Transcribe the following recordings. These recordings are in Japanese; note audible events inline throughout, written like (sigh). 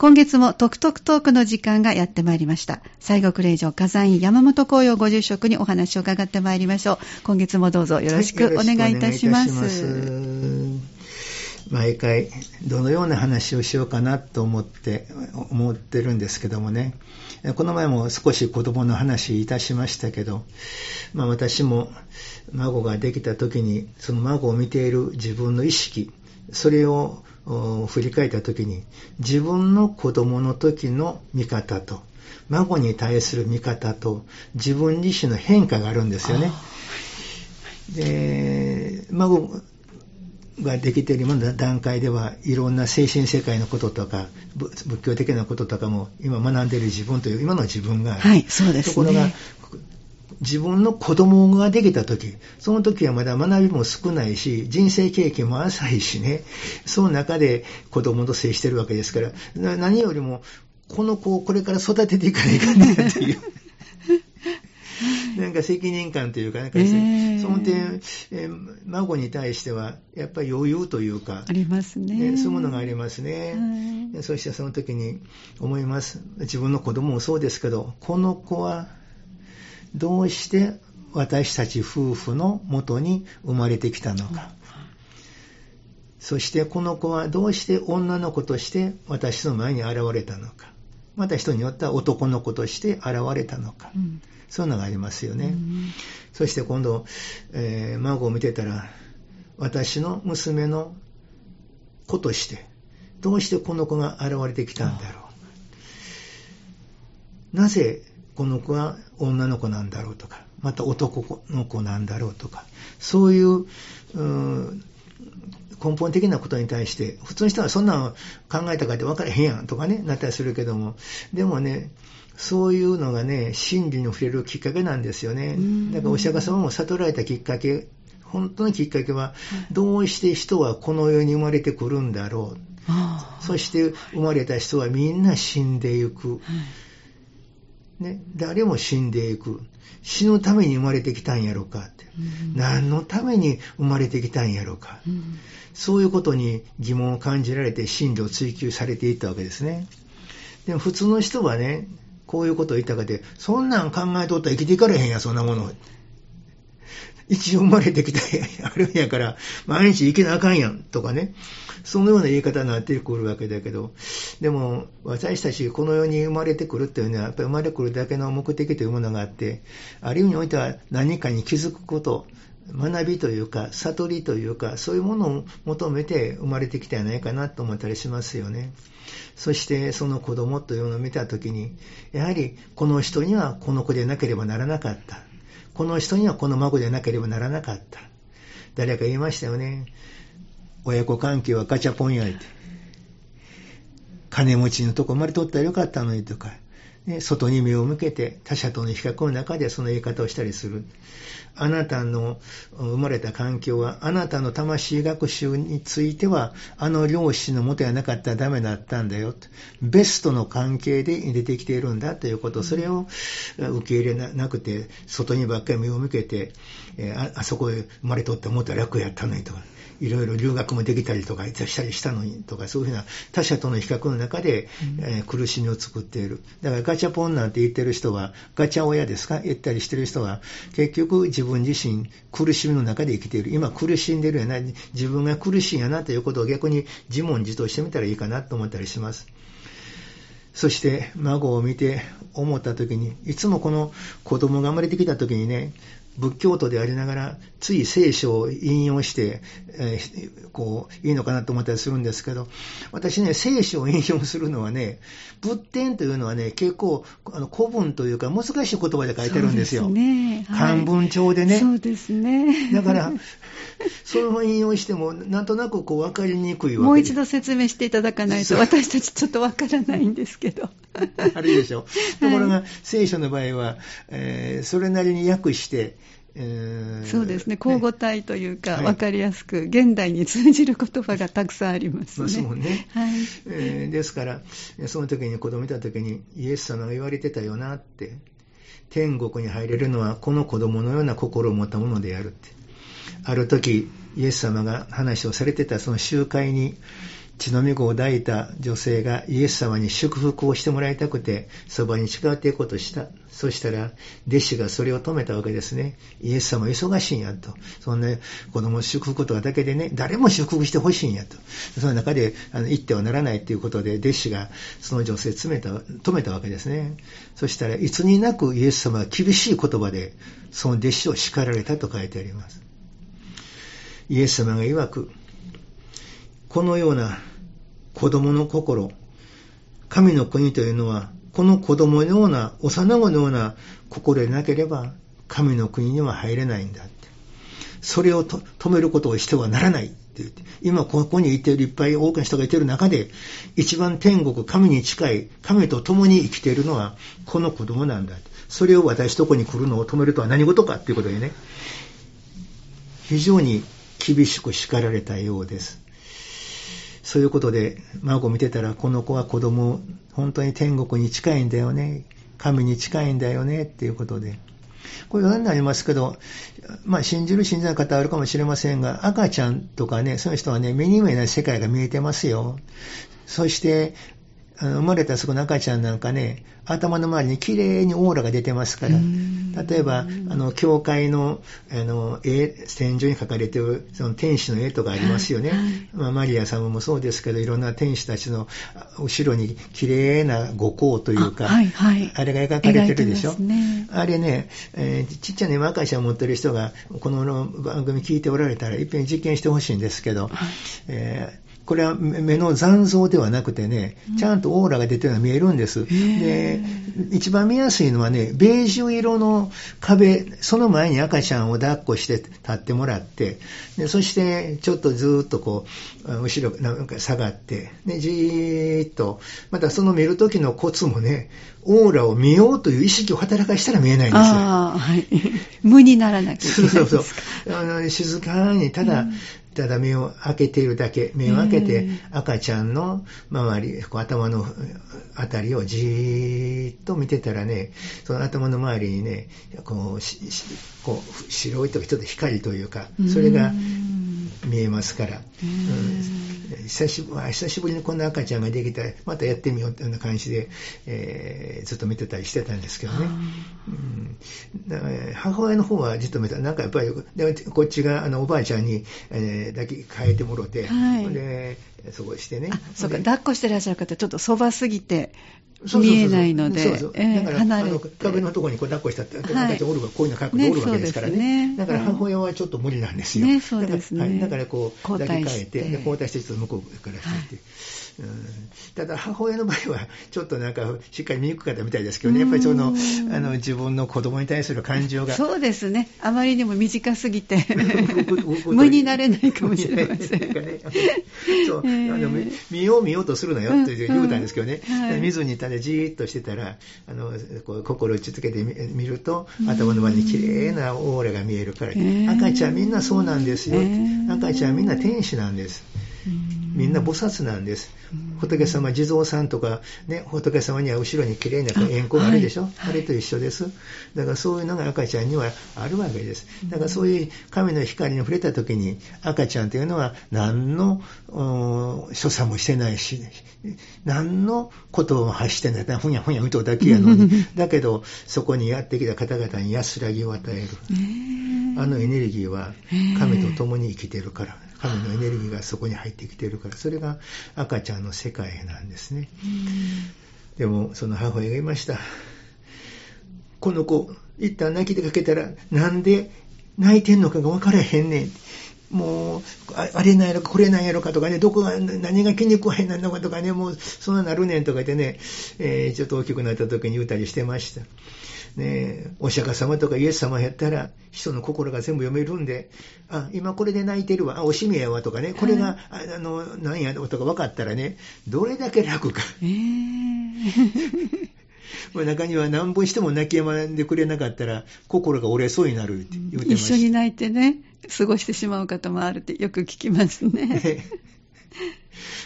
今月もトクトクトークの時間がやってまいりました。西国霊場火山院山本紅葉ご住職にお話を伺ってまいりましょう。今月もどうぞよろしくお願いいたします。はい、ます毎回どのような話をしようかなと思って思ってるんですけどもねこの前も少し子供の話いたしましたけど、まあ、私も孫ができた時にその孫を見ている自分の意識それを振り返った時に自分の子供の時の見方と孫に対する見方と自分自身の変化があるんですよね。で孫ができている今の段階ではいろんな精神世界のこととか仏教的なこととかも今学んでいる自分という今の自分がある、はい、そうです、ね、ところが自分の子供ができた時、その時はまだ学びも少ないし、人生経験も浅いしね、その中で子供と接してるわけですから、何よりも、この子をこれから育てていかないかなっていう。(laughs) なんか責任感というか、なんかですね、えー、その点、えー、孫に対しては、やっぱり余裕というか、ありますね。そういうものがありますね。そしてその時に思います。自分の子供もそうですけど、この子はどうして私たち夫婦のもとに生まれてきたのか。そしてこの子はどうして女の子として私の前に現れたのか。また人によっては男の子として現れたのか。うん、そういうのがありますよね。うん、そして今度、えー、孫を見てたら、私の娘の子として、どうしてこの子が現れてきたんだろう。なぜこの子は女の子なんだろうとか、また男の子なんだろうとか、そういう、う根本的なことに対して、普通の人はそんなの考えたかって分からへんやんとかね、なったりするけども、でもね、そういうのがね、真理に触れるきっかけなんですよね。だからお釈迦様も悟られたきっかけ、本当のきっかけは、どうして人はこの世に生まれてくるんだろう。そして生まれた人はみんな死んでいく。ね、誰も死んでいく。死ぬために生まれてきたんやろかって。うん、何のために生まれてきたんやろか、うん、そういうことに疑問を感じられて真理を追求されていったわけですね。でも普通の人はね、こういうことを言ったかで、そんなん考えとったら生きていかれへんや、そんなもの。一応生まれてきたあるんやから、毎日生きなあかんやん、とかね。そのような言い方になってくるわけだけど、でも、私たちこの世に生まれてくるっていうのは、やっぱり生まれてくるだけの目的というものがあって、ある意味においては何かに気づくこと、学びというか、悟りというか、そういうものを求めて生まれてきたんじゃないかなと思ったりしますよね。そしてその子供というのを見たときに、やはりこの人にはこの子でなければならなかった。この人にはこの孫でなければならなかった。誰か言いましたよね。親子関係はガチャポンやいて。金持ちのとこ生まれとったらよかったのにとか、ね、外に目を向けて他者との比較の中でその言い方をしたりする。あなたの生まれた環境は、あなたの魂学習については、あの両親のもとやなかったらダメだったんだよと。ベストの関係で出てきているんだということ、それを受け入れなくて、外にばっかり目を向けて、ああそこへ生まれとって思ったら楽やったのにとか。いろいろ留学もできたりとかしたりしたのにとか、そういうふうな他者との比較の中で、うん、えー、苦しみを作っている。だからガチャポンなんて言ってる人は、ガチャ親ですか？言ったりしてる人は、結局自分自身苦しみの中で生きている。今苦しんでるやな、自分が苦しいんやなということを逆に自問自答してみたらいいかなと思ったりします。そして孫を見て思った時に、いつもこの子供が生まれてきた時にね、仏教徒でありながら、つい聖書を引用して、えー、こう、いいのかなと思ったりするんですけど、私ね、聖書を引用するのはね、仏典というのはね、結構、あの、古文というか難しい言葉で書いてるんですよ。そうですね。はい、漢文帳でね。そうですね。だから、それを引用しても、なんとなくこう、わかりにくいわけもう一度説明していただかないと、私たちちょっとわからないんですけど。あれでしょ。ところが、聖書の場合は、えー、それなりに訳して、えー、そうですね、交互体というか、分かりやすく、現代に通じる言葉がたくさんありますね。ますもんね。はいえー、ですから、その時に子供見た時に、イエス様が言われてたよなって、天国に入れるのはこの子供のような心を持ったものであるって。ある時、イエス様が話をされてたその集会に、血のみ子を抱いた女性がイエス様に祝福をしてもらいたくて、そばに近っていこうとした。そしたら、弟子がそれを止めたわけですね。イエス様忙しいんやと。そんな子供を祝福とかだけでね、誰も祝福してほしいんやと。その中であの行ってはならないということで、弟子がその女性詰めた止めたわけですね。そしたらいつになくイエス様は厳しい言葉で、その弟子を叱られたと書いてあります。イエス様が曰く、このような子供の心、神の国というのは、この子供のような、幼子のような心でなければ、神の国には入れないんだって。それを止めることをしてはならないって言って、今ここにいているいっぱい多くの人がいている中で、一番天国、神に近い、神と共に生きているのは、この子供なんだ。それを私とこに来るのを止めるとは何事かっていうことでね、非常に厳しく叱られたようです。そういうことで、孫を見てたら、この子は子供、本当に天国に近いんだよね。神に近いんだよね。っていうことで。これ何になりますけど、まあ、信じる信じない方あるかもしれませんが、赤ちゃんとかね、そういう人はね、目に見えない世界が見えてますよ。そして、生まれたそこの赤ちゃんなんかね、頭の周りに綺麗にオーラが出てますから、例えば、あの、教会の、あの、絵、天井に描かれてる、その天使の絵とかありますよね。はいはい、まあ、マリア様もそうですけど、いろんな天使たちの後ろに綺麗な五光というか、あはいはい、あれが描かれてるでしょ？ね、あれね、えー、ちっちゃな赤ちゃんを持ってる人が、この番組聞いておられたら、いっぺん実験してほしいんですけど、はい、えーこれは目の残像ではなくてね、ちゃんとオーラが出てるのが見えるんです。で、一番見やすいのはね、ベージュ色の壁、その前に赤ちゃんを抱っこして立ってもらって、でそしてちょっとずーっとこう、後ろなんか下がって、でじーっと、またその見るときのコツもね、オーラを見ようという意識を働かしたら見えないんですよ。はい。(laughs) 無にならなきゃいけないそうそうそう。あの静かに、ただ、うんただ目を開けているだけ、目を開けて赤ちゃんの周り、こう頭のあたりをじーっと見てたらね、その頭の周りにね、こう、こう白いとちょっと光というか、それが見えますから、うん、久しぶり久しぶりにこんな赤ちゃんができたら、またやってみようっていうような感じで、えー、ずっと見てたりしてたんですけどね。うん、母親の方はじっと見た。なんかやっぱり、こっちがあのおばあちゃんに、えー、だけ変えてもろて、はい、でそこしてね。そうか、抱っこしてらっしゃる方、ちょっとそばすぎて、見えないので、そうそうだから、壁のところにこう抱っこしたって、赤ちゃんおるわ、こういうの角度おるわけですからね。ねだから母親はちょっと無理なんですよ。ね、そうですね。だからこう、抱き替えて、交代して。ちょっと向こうからして、う。ん、ただ母親の場合はちょっとなんかしっかり見にくかったみたいですけどね、やっぱりそのあの自分の子供に対する感情が。そうですね、あまりにも短すぎて。無になれないかもしれません。そう、あの見よう見ようとするなよって言うたんですけどね、うんはい、見ずにただじーっとしてたら、あのこう心を打ちつけてみると、頭の前に綺麗なオーラが見えるから、赤ちゃんみんなそうなんですよ、赤ちゃんみんな天使なんです。みんな菩薩なんです。仏様、地蔵さんとか、ね、仏様には後ろに綺麗な円弧があるでしょ、はいあれと一緒です。だからそういうのが赤ちゃんにはあるわけです。だからそういう神の光に触れた時に、赤ちゃんというのは何の所作もしてないし、何のことを発してない。ふにゃふにゃうとだけやのに。(laughs) だけど、そこにやってきた方々に安らぎを与える。あのエネルギーは神と共に生きてるから。神のエネルギーがそこに入ってきてるから、それが赤ちゃんの世界なんですね。でも、その母親が言いました。この子、一旦泣き出かけたら、なんで泣いてんのかが分からへんねん。もう、あれなんやろか、これなんやろかとかね、どこが、何が気に食わへんなんのかとかね、もう、そんななるねんとか言ってね、えー、ちょっと大きくなった時に言うたりしてました。ね、お釈迦様とかイエス様やったら、人の心が全部読めるんで、あ、今これで泣いてるわ、あ、おしめやわとかね、これが、はい、あの、何やとか分かったらね、どれだけ楽か。えー (laughs) 中には何本しても泣き止まんでくれなかったら、心が折れそうになるって言ってました。一緒に泣いてね、過ごしてしまう方もあるってよく聞きますね。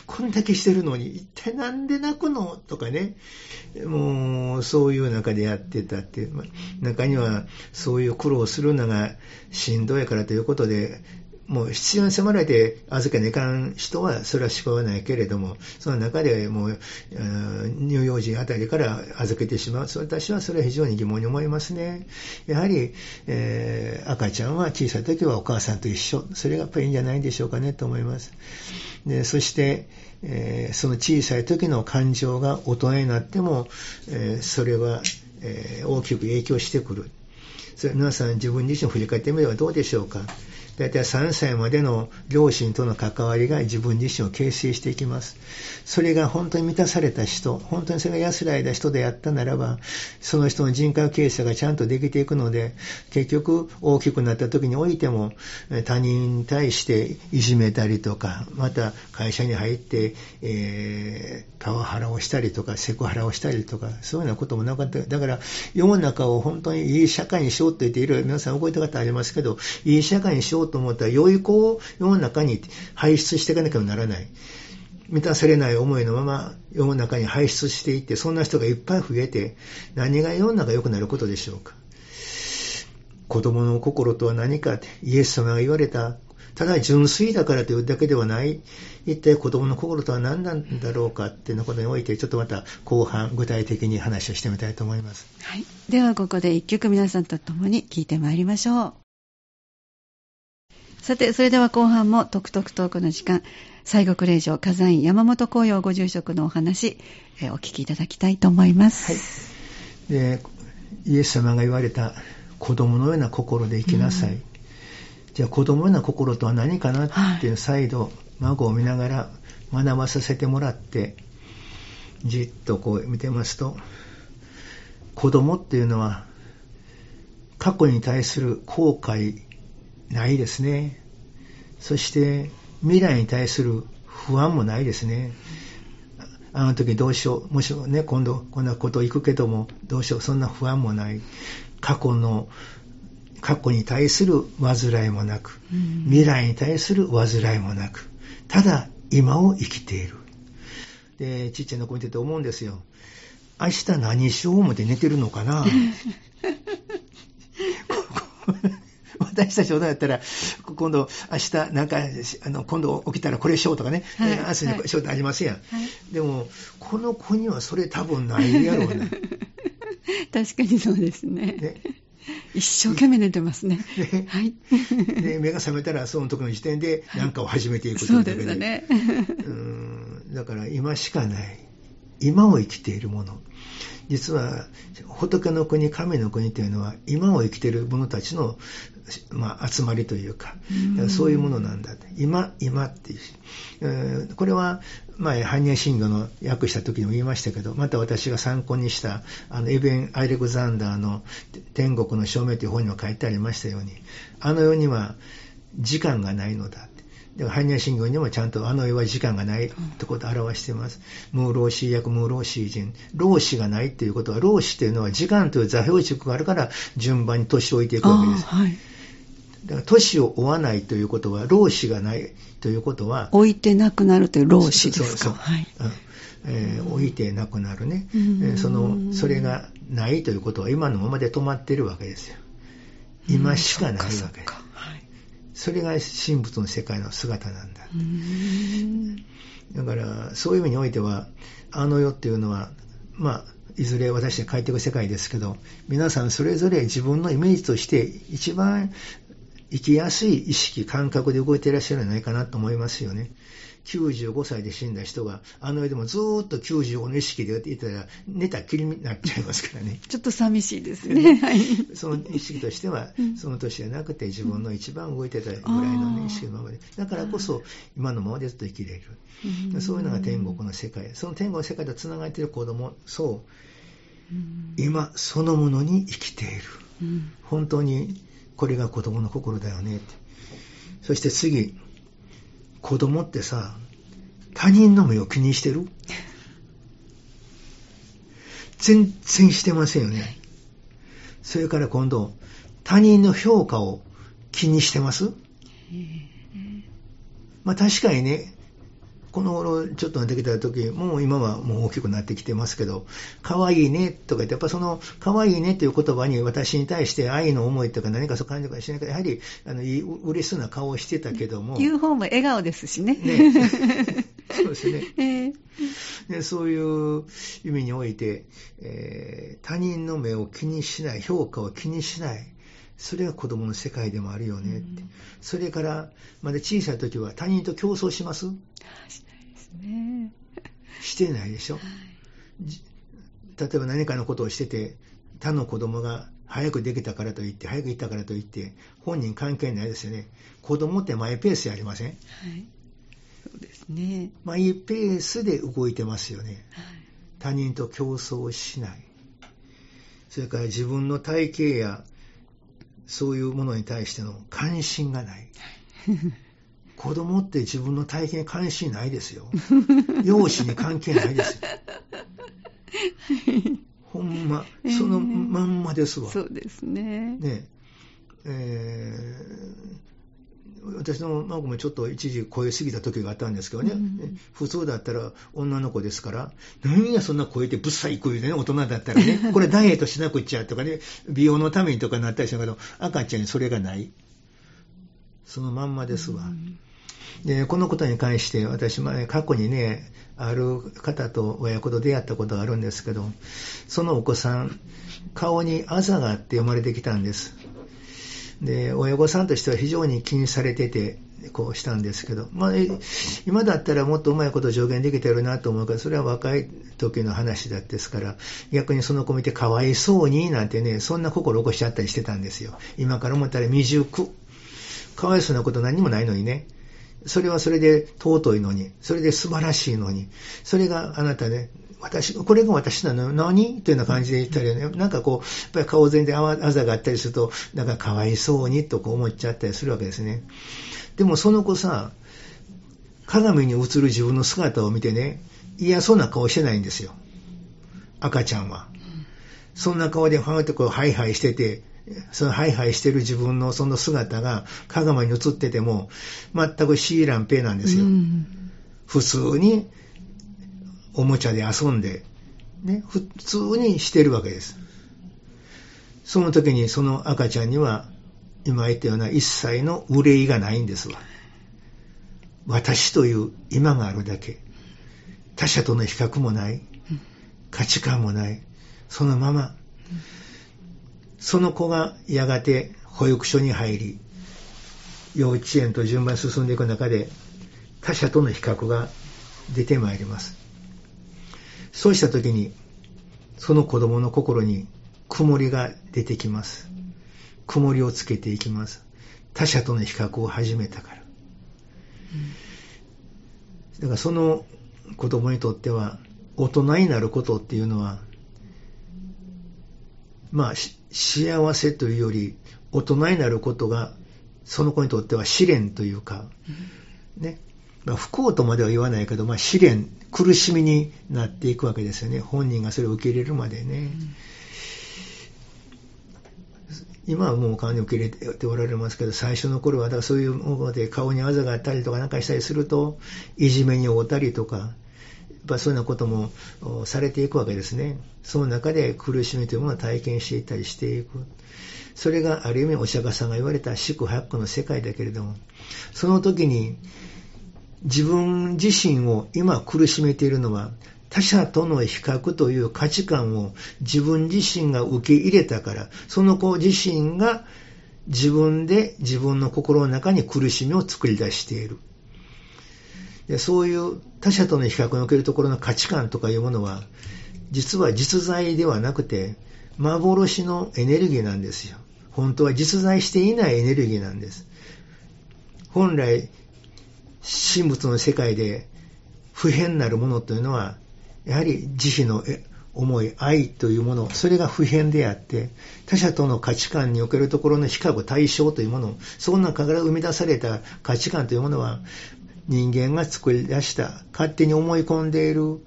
こんだけしてるのに、一体なんで泣くの？とかね、もう、そういう中でやってたっていう、ま中にはそういう苦労するのがしんどいからということで、もう必要に迫られて預けないかん人はそれはしょうがないけれども、その中でもう、乳幼児あたりから預けてしまう。私はそれは非常に疑問に思いますね。やはり、えー、赤ちゃんは小さい時はお母さんと一緒。それがやっぱりいいんじゃないでしょうかねと思います。でそして、えー、その小さい時の感情が大人になっても、えー、それは、え、大きく影響してくる。それ皆さん自分自身を振り返ってみればどうでしょうか。大体3歳までの両親との関わりが自分自身を形成していきます。それが本当に満たされた人、本当にそれが安らいだ人であったならば、その人の人格形成がちゃんとできていくので、結局大きくなった時においても、他人に対していじめたりとか、また会社に入って、えー、パワハラをしたりとか、セクハラをしたりとか、そういうようなこともなかった。だから、世の中を本当にいい社会にしようって言っていろいろ皆さん覚えた方ありますけど、いい社会にしようと思ったら、良い子を世の中に排出していかなきゃならない。満たされない思いのまま世の中に排出していって、そんな人がいっぱい増えて、何が世の中良くなることでしょうか。子供の心とは何かって、イエス様が言われた、ただ純粋だからというだけではない、一体子供の心とは何なんだろうかっていうことにおいて、ちょっとまた後半具体的に話をしてみたいと思います。はい。ではここで一曲皆さんと共に聴いてまいりましょう。さて、それでは後半もトクトクトークの時間、西国霊場火山院山本紅葉ご住職のお話、えお聞きいただきたいと思います。はい。で、イエス様が言われた子供のような心で生きなさい。うん、じゃあ子供のような心とは何かなっていう再度、孫を見ながら学ばさせてもらって、じっとこう見てますと、子供っていうのは過去に対する後悔ないですね。そして未来に対する不安もないですね。あの時どうしよう。もしね、今度こんなこと行くけども、どうしよう。そんな不安もない。過去の、過去に対する煩いもなく、未来に対する煩いもなく、ただ今を生きている。で、ちっちゃな子見てて思うんですよ。明日何しよう思って寝てるのかな (laughs) (laughs) (laughs) 私たち大人だったら、今度、明日、なんか、あの、今度起きたらこれしようとかね、はい、明日にしようってありますやん。はい、でも、この子にはそれ多分ないやろうね。(laughs) 確かにそうですね。ね一生懸命寝てますね。ねはい。で、目が覚めたら、その時の時点で何かを始めていくというそうですね。うんだから今しかない。今を生きているもの。実は仏の国、神の国というのは今を生きている者たちの、まあ、集まりというか、そういうものなんだ。今、今っていう。これは前、般若心経の訳した時にも言いましたけど、また私が参考にした、あの、エベン・アイレクザンダーの天国の証明という本にも書いてありましたように、あの世には時間がないのだ。で般若心経にもちゃんとあの世は時間がないってことを表しています。ムーローシー役、ムーローシー人。老子がないっていうことは、老子っていうのは時間という座標軸があるから順番に年を置いていくわけです。はい、だから年を追わないということは、老子がないということは。置いてなくなるという老子ですか。そうそうはい、うん。えー、置いてなくなるね、えー、そのそれがないということは今のままで止まってるわけですよ。今しかないわけ。です、それが神仏の世界の姿なんだ。だから、そういう意味においては、あの世っていうのは、まあ、いずれ私が書いていく世界ですけど、皆さんそれぞれ自分のイメージとして一番生きやすい意識、感覚で動いていらっしゃるんじゃないかなと思いますよね。95歳で死んだ人が、あの世でもずーっと95の意識でいたら、寝たきりになっちゃいますからね。(laughs) ちょっと寂しいですね。はい、その意識としては、その年じゃなくて自分の一番動いてたぐらいの、ね、意識のままで。だからこそ、今のままでずっと生きれる。そういうのが天国の世界。その天国の世界と繋がっている子供、そう、今そのものに生きている。本当にこれが子供の心だよねって。そして次、子供ってさ、他人の目を気にしてる？全然してませんよね。それから今度、他人の評価を気にしてます？まあ確かにね、この頃ちょっとなってきた時、もう今はもう大きくなってきてますけど、可愛いねとか言って、やっぱその可愛いねという言葉に私に対して愛の思いとか何かそう感じるかしないけど、やはりあの嬉しそうな顔をしてたけども。言う方も笑顔ですしね。ねそうですね、えーで。そういう意味において、えー、他人の目を気にしない、評価を気にしない。それが子供の世界でもあるよねって。うん、それから、まだ小さい時は他人と競争しますしないですね。してないでしょ？はい、例えば何かのことをしてて、他の子供が早くできたからといって、早く行ったからといって、本人関係ないですよね。子供ってマイペースやありません？はい。そうですね。マイペースで動いてますよね。はい、他人と競争しない。それから自分の体型やそういうものに対しての関心がない。子供って自分の体験関心ないですよ。(laughs) 容姿に関係ないですよ。(laughs) ほんま、そのまんまですわ。そうですね。ねえー、私の孫もちょっと一時超えすぎた時があったんですけどね、うん、普通だったら女の子ですから、何やそんな超えてぶっさい声でね、大人だったらね、(laughs) これダイエットしなくっちゃとかね、美容のためにとかなったりしたけど、赤ちゃんにそれがない。そのまんまですわ。うんで、このことに関して私、前、過去にね、ある方と親子と出会ったことがあるんですけど、そのお子さん、顔にあざがあって生まれてきたんです。で、親御さんとしては非常に気にされてて、こうしたんですけど、まあ、今だったらもっとうまいこと助言できてるなと思うから、それは若い時の話だですから、逆にその子見てかわいそうになんてね、そんな心起こしちゃったりしてたんですよ。今から思ったら未熟。かわいそうなこと何もないのにね。それはそれで尊いのに、それで素晴らしいのに、それがあなたね、私、これが私なのよ。何？というような感じで言ったりね、なんかこう、やっぱり顔全然あざがあったりすると、なんかかわいそうにとこう思っちゃったりするわけですね。でもその子さ、鏡に映る自分の姿を見てね、嫌そうな顔してないんですよ。赤ちゃんは。そんな顔でファンってこうハイハイしてて、そのハイハイしてる自分のその姿が鏡に映ってても、全くシーランペーなんですよ。うん、普通におもちゃで遊んで、ね、普通にしてるわけです。その時にその赤ちゃんには、今言ったような一切の憂いがないんですわ。私という今があるだけ。他者との比較もない。価値観もない。そのまま。その子がやがて保育所に入り、幼稚園と順番に進んでいく中で、他者との比較が出てまいります。そうした時に、その子供の心に曇りが出てきます。曇りをつけていきます。他者との比較を始めたから。だからその子供にとっては、大人になることっていうのは、まあ、幸せというより、大人になることが、その子にとっては試練というか、ね。まあ、不幸とまでは言わないけど、まあ、試練、苦しみになっていくわけですよね。本人がそれを受け入れるまでね。今はもう顔に受け入れておられますけど、最初の頃は、だからそういうもので顔にあざがあったりとかなんかしたりすると、いじめに遭ったりとか、ぱそういうようなこともされていくわけですね。その中で苦しみというものを体験していったりしていく。それがある意味お釈迦さんが言われた四苦八苦の世界だけれども、その時に自分自身を今苦しめているのは他者との比較という価値観を自分自身が受け入れたから、その子自身が自分で自分の心の中に苦しみを作り出している。でそういう他者との比較におけるところの価値観とかいうものは、実は実在ではなくて、幻のエネルギーなんですよ。本当は実在していないエネルギーなんです。本来、神仏の世界で不変なるものというのは、やはり慈悲の思い、愛というもの、それが普遍であって、他者との価値観におけるところの比較対象というもの、その中から生み出された価値観というものは、人間が作り出した、勝手に思い込んでいる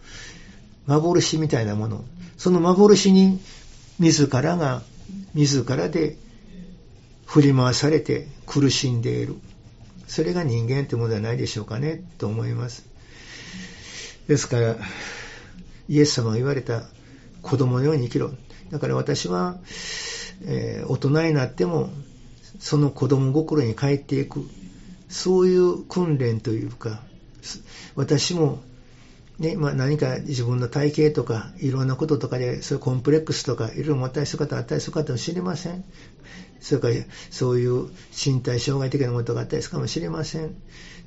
幻みたいなもの、その幻に自らが、自らで振り回されて苦しんでいる。それが人間ってものではないでしょうかね、と思います。ですから、イエス様が言われた子供のように生きろ。だから私は、えー、大人になっても、その子供心に帰っていく。そういう訓練というか、私も、ね、まあ、何か自分の体型とか、いろんなこととかで、そういうコンプレックスとか、いろいろ持ったりする方、あったりする方も知りません。それから、そういう身体障害的なことがあったりするかもしれません。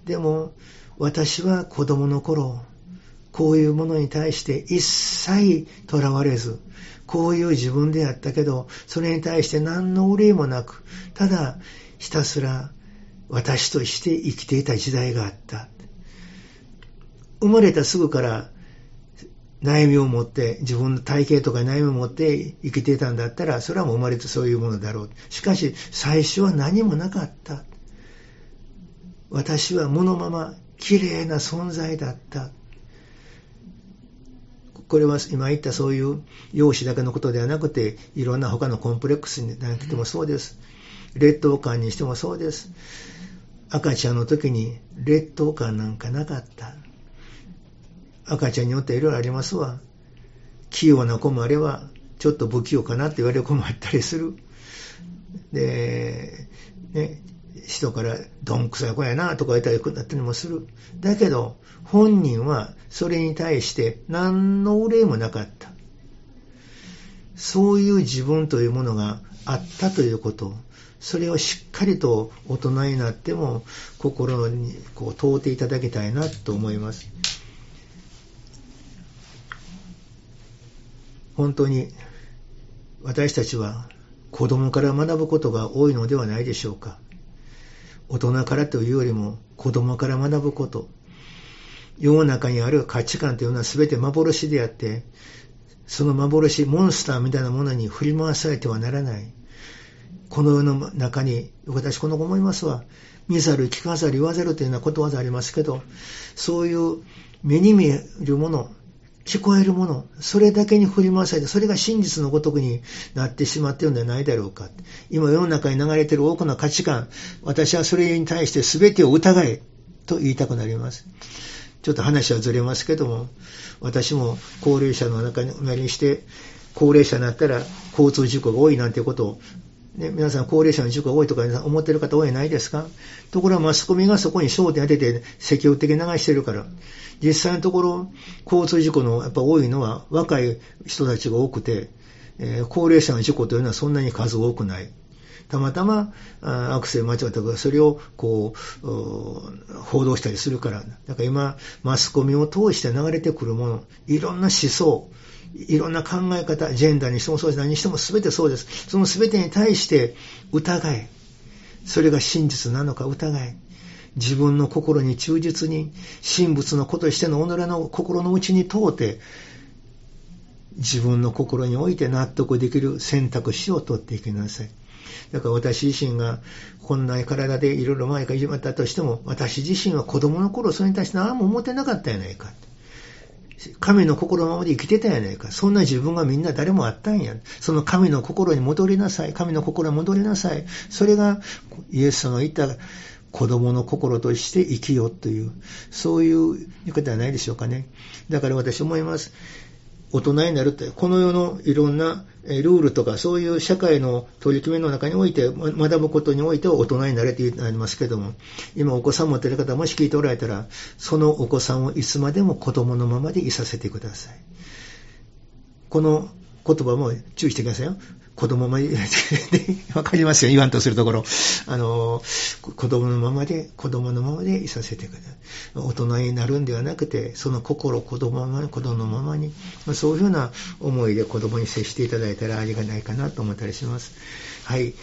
でも、私は子供の頃、こういうものに対して一切囚われず、こういう自分であったけど、それに対して何の憂いもなく、ただひたすら私として生きていた時代があった。生まれたすぐから悩みを持って、自分の体型とか悩みを持って生きていたんだったら、それはもう生まれてそういうものだろう。しかし、最初は何もなかった。私はものまま綺麗な存在だった。これは今言ったそういう容姿だけのことではなくて、いろんな他のコンプレックスになってもそうです。劣等感にしてもそうです。赤ちゃんの時に劣等感なんかなかった。赤ちゃんによっていろいろありますわ。器用な子もあれば、ちょっと不器用かなって言われる子もあったりする。で、ね、人からどんくさい子やなとか言ったりなったりもする。だけど、本人はそれに対して何の憂いもなかった。そういう自分というものがあったということ。それをしっかりと大人になっても心にこう問うていただきたいなと思います。本当に私たちは子供から学ぶことが多いのではないでしょうか。大人からというよりも子供から学ぶこと。世の中にある価値観というのは全て幻であって、その幻、モンスターみたいなものに振り回されてはならない。この世の中に、私この子思いますわ。見ざる、聞かざる、言わざるというようなことわざありますけど、そういう目に見えるもの、聞こえるもの、それだけに振り回されて、それが真実のごとくになってしまっているんではないだろうか。今世の中に流れている多くの価値観、私はそれに対して全てを疑えと言いたくなります。ちょっと話はずれますけども、私も高齢者の中におなりにして、高齢者になったら交通事故が多いなんてことをね、皆さん高齢者の事故が多いとか思ってる方多いないですか？ところがマスコミがそこに焦点当てて積極的に流してるから、実際のところ交通事故のやっぱ多いのは若い人たちが多くて、えー、高齢者の事故というのはそんなに数多くない。たまたまアクセル間違ったから、それをこう、報道したりするから。だから今、マスコミを通して流れてくるもの、いろんな思想、いろんな考え方、ジェンダーにしてもそうです。何にしても全てそうです。その全てに対して疑え。それが真実なのか疑え。自分の心に忠実に、神仏の子としての己の心の内に通って、自分の心において納得できる選択肢を取っていきなさい。だから私自身がこんな体でいろいろ前から始まったとしても、私自身は子供の頃それに対して何も思ってなかったやないか。神の心のままで生きてたやないか。そんな自分がみんな誰もあったんや。その神の心に戻りなさい。神の心に戻りなさい。それがイエス様が言った子供の心として生きよという、そういう言い方はないでしょうかね。だから私思います。大人になるって、この世のいろんなルールとか、そういう社会の取り決めの中において、学ぶことにおいては大人になれってなりますけども、今お子さん持ってる方もし聞いておられたら、そのお子さんをいつまでも子供のままでいさせてください。この言葉も注意してくださいよ。子供まで、わかりますよ、言わんとするところ。あの、子供のままで、子供のままでいさせてください。大人になるんではなくて、その心、子供のままに、子供のままに、そういうふうな思いで子供に接していただいたらありがないかなと思ったりします。はい。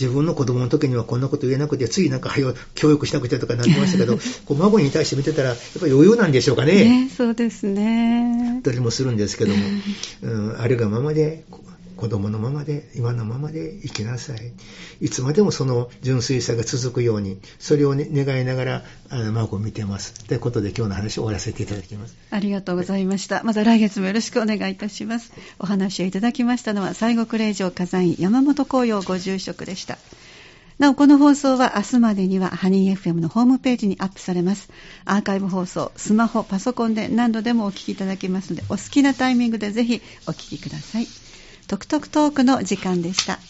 自分の子供の時にはこんなこと言えなくて、ついなんか、教育しなくてとかなってましたけど、(laughs) こう孫に対して見てたら、やっぱり余裕なんでしょうかね。ねそうですね。たりもするんですけども、(laughs) うん、あるがままで、子供のままで、今のままで生きなさい。いつまでもその純粋さが続くように、それを、ね、願いながら、あの、マークを見てます。ということで今日の話を終わらせていただきます。ありがとうございました。また来月もよろしくお願いいたします。お話をいただきましたのは、西国霊場火山院山本紅葉ご住職でした。なお、この放送は明日までにはハニー FM のホームページにアップされます。アーカイブ放送、スマホ、パソコンで何度でもお聞きいただけますので、お好きなタイミングでぜひお聞きください。トクトクトークの時間でした。